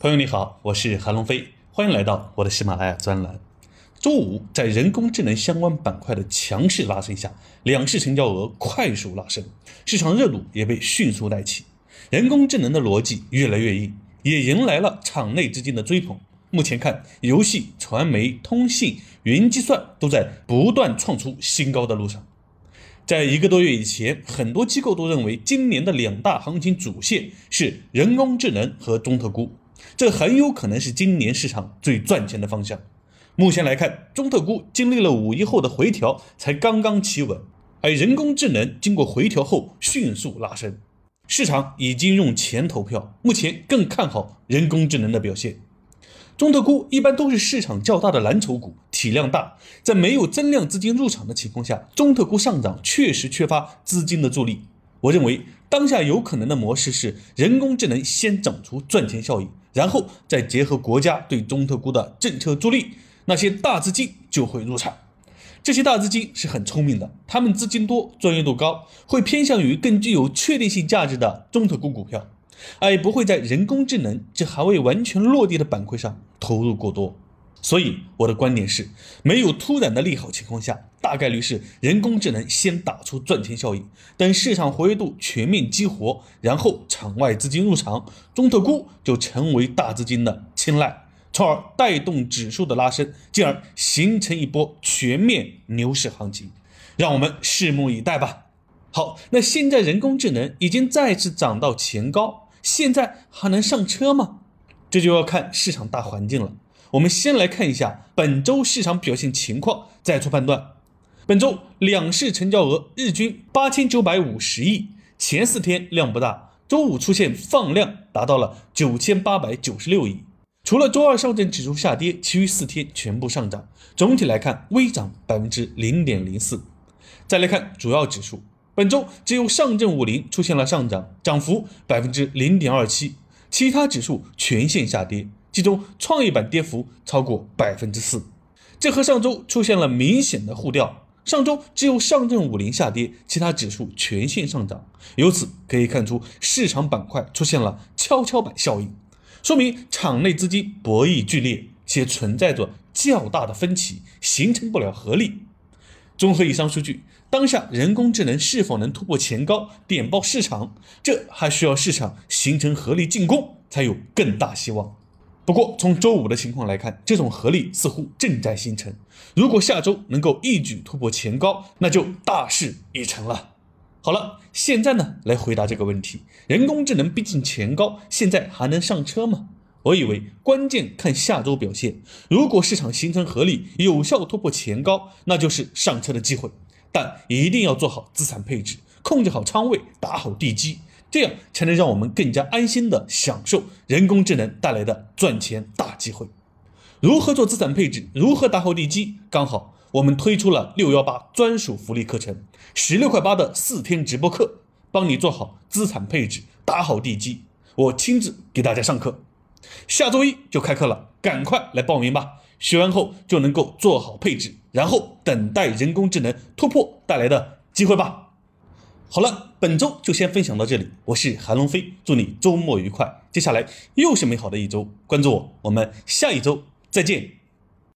朋友你好，我是韩龙飞，欢迎来到我的喜马拉雅专栏。周五在人工智能相关板块的强势拉升下，两市成交额快速拉升，市场热度也被迅速带起。人工智能的逻辑越来越硬，也迎来了场内资金的追捧。目前看，游戏、传媒、通信、云计算都在不断创出新高的路上。在一个多月以前，很多机构都认为今年的两大行情主线是人工智能和中特估。这很有可能是今年市场最赚钱的方向。目前来看，中特估经历了五一后的回调，才刚刚企稳；而人工智能经过回调后迅速拉升，市场已经用钱投票。目前更看好人工智能的表现。中特估一般都是市场较大的蓝筹股，体量大，在没有增量资金入场的情况下，中特估上涨确实缺乏资金的助力。我认为当下有可能的模式是人工智能先涨出赚钱效应。然后再结合国家对中特估的政策助力，那些大资金就会入场。这些大资金是很聪明的，他们资金多、专业度高，会偏向于更具有确定性价值的中特估股票，而不会在人工智能这还未完全落地的板块上投入过多。所以我的观点是，没有突然的利好情况下，大概率是人工智能先打出赚钱效应，等市场活跃度全面激活，然后场外资金入场，中特估就成为大资金的青睐，从而带动指数的拉升，进而形成一波全面牛市行情。让我们拭目以待吧。好，那现在人工智能已经再次涨到前高，现在还能上车吗？这就要看市场大环境了。我们先来看一下本周市场表现情况，再做判断。本周两市成交额日均八千九百五十亿，前四天量不大，周五出现放量，达到了九千八百九十六亿。除了周二上证指数下跌，其余四天全部上涨。总体来看，微涨百分之零点零四。再来看主要指数，本周只有上证五零出现了上涨，涨幅百分之零点二七，其他指数全线下跌。其中创业板跌幅超过百分之四，这和上周出现了明显的互调。上周只有上证五零下跌，其他指数全线上涨。由此可以看出，市场板块出现了跷跷板效应，说明场内资金博弈剧烈，且存在着较大的分歧，形成不了合力。综合以上数据，当下人工智能是否能突破前高点爆市场，这还需要市场形成合力进攻，才有更大希望。不过，从周五的情况来看，这种合力似乎正在形成。如果下周能够一举突破前高，那就大事已成了。好了，现在呢，来回答这个问题：人工智能逼近前高，现在还能上车吗？我以为关键看下周表现。如果市场形成合力，有效突破前高，那就是上车的机会。但一定要做好资产配置，控制好仓位，打好地基。这样才能让我们更加安心的享受人工智能带来的赚钱大机会。如何做资产配置？如何打好地基？刚好我们推出了六幺八专属福利课程，十六块八的四天直播课，帮你做好资产配置，打好地基。我亲自给大家上课，下周一就开课了，赶快来报名吧！学完后就能够做好配置，然后等待人工智能突破带来的机会吧。好了，本周就先分享到这里。我是韩龙飞，祝你周末愉快。接下来又是美好的一周，关注我，我们下一周再见。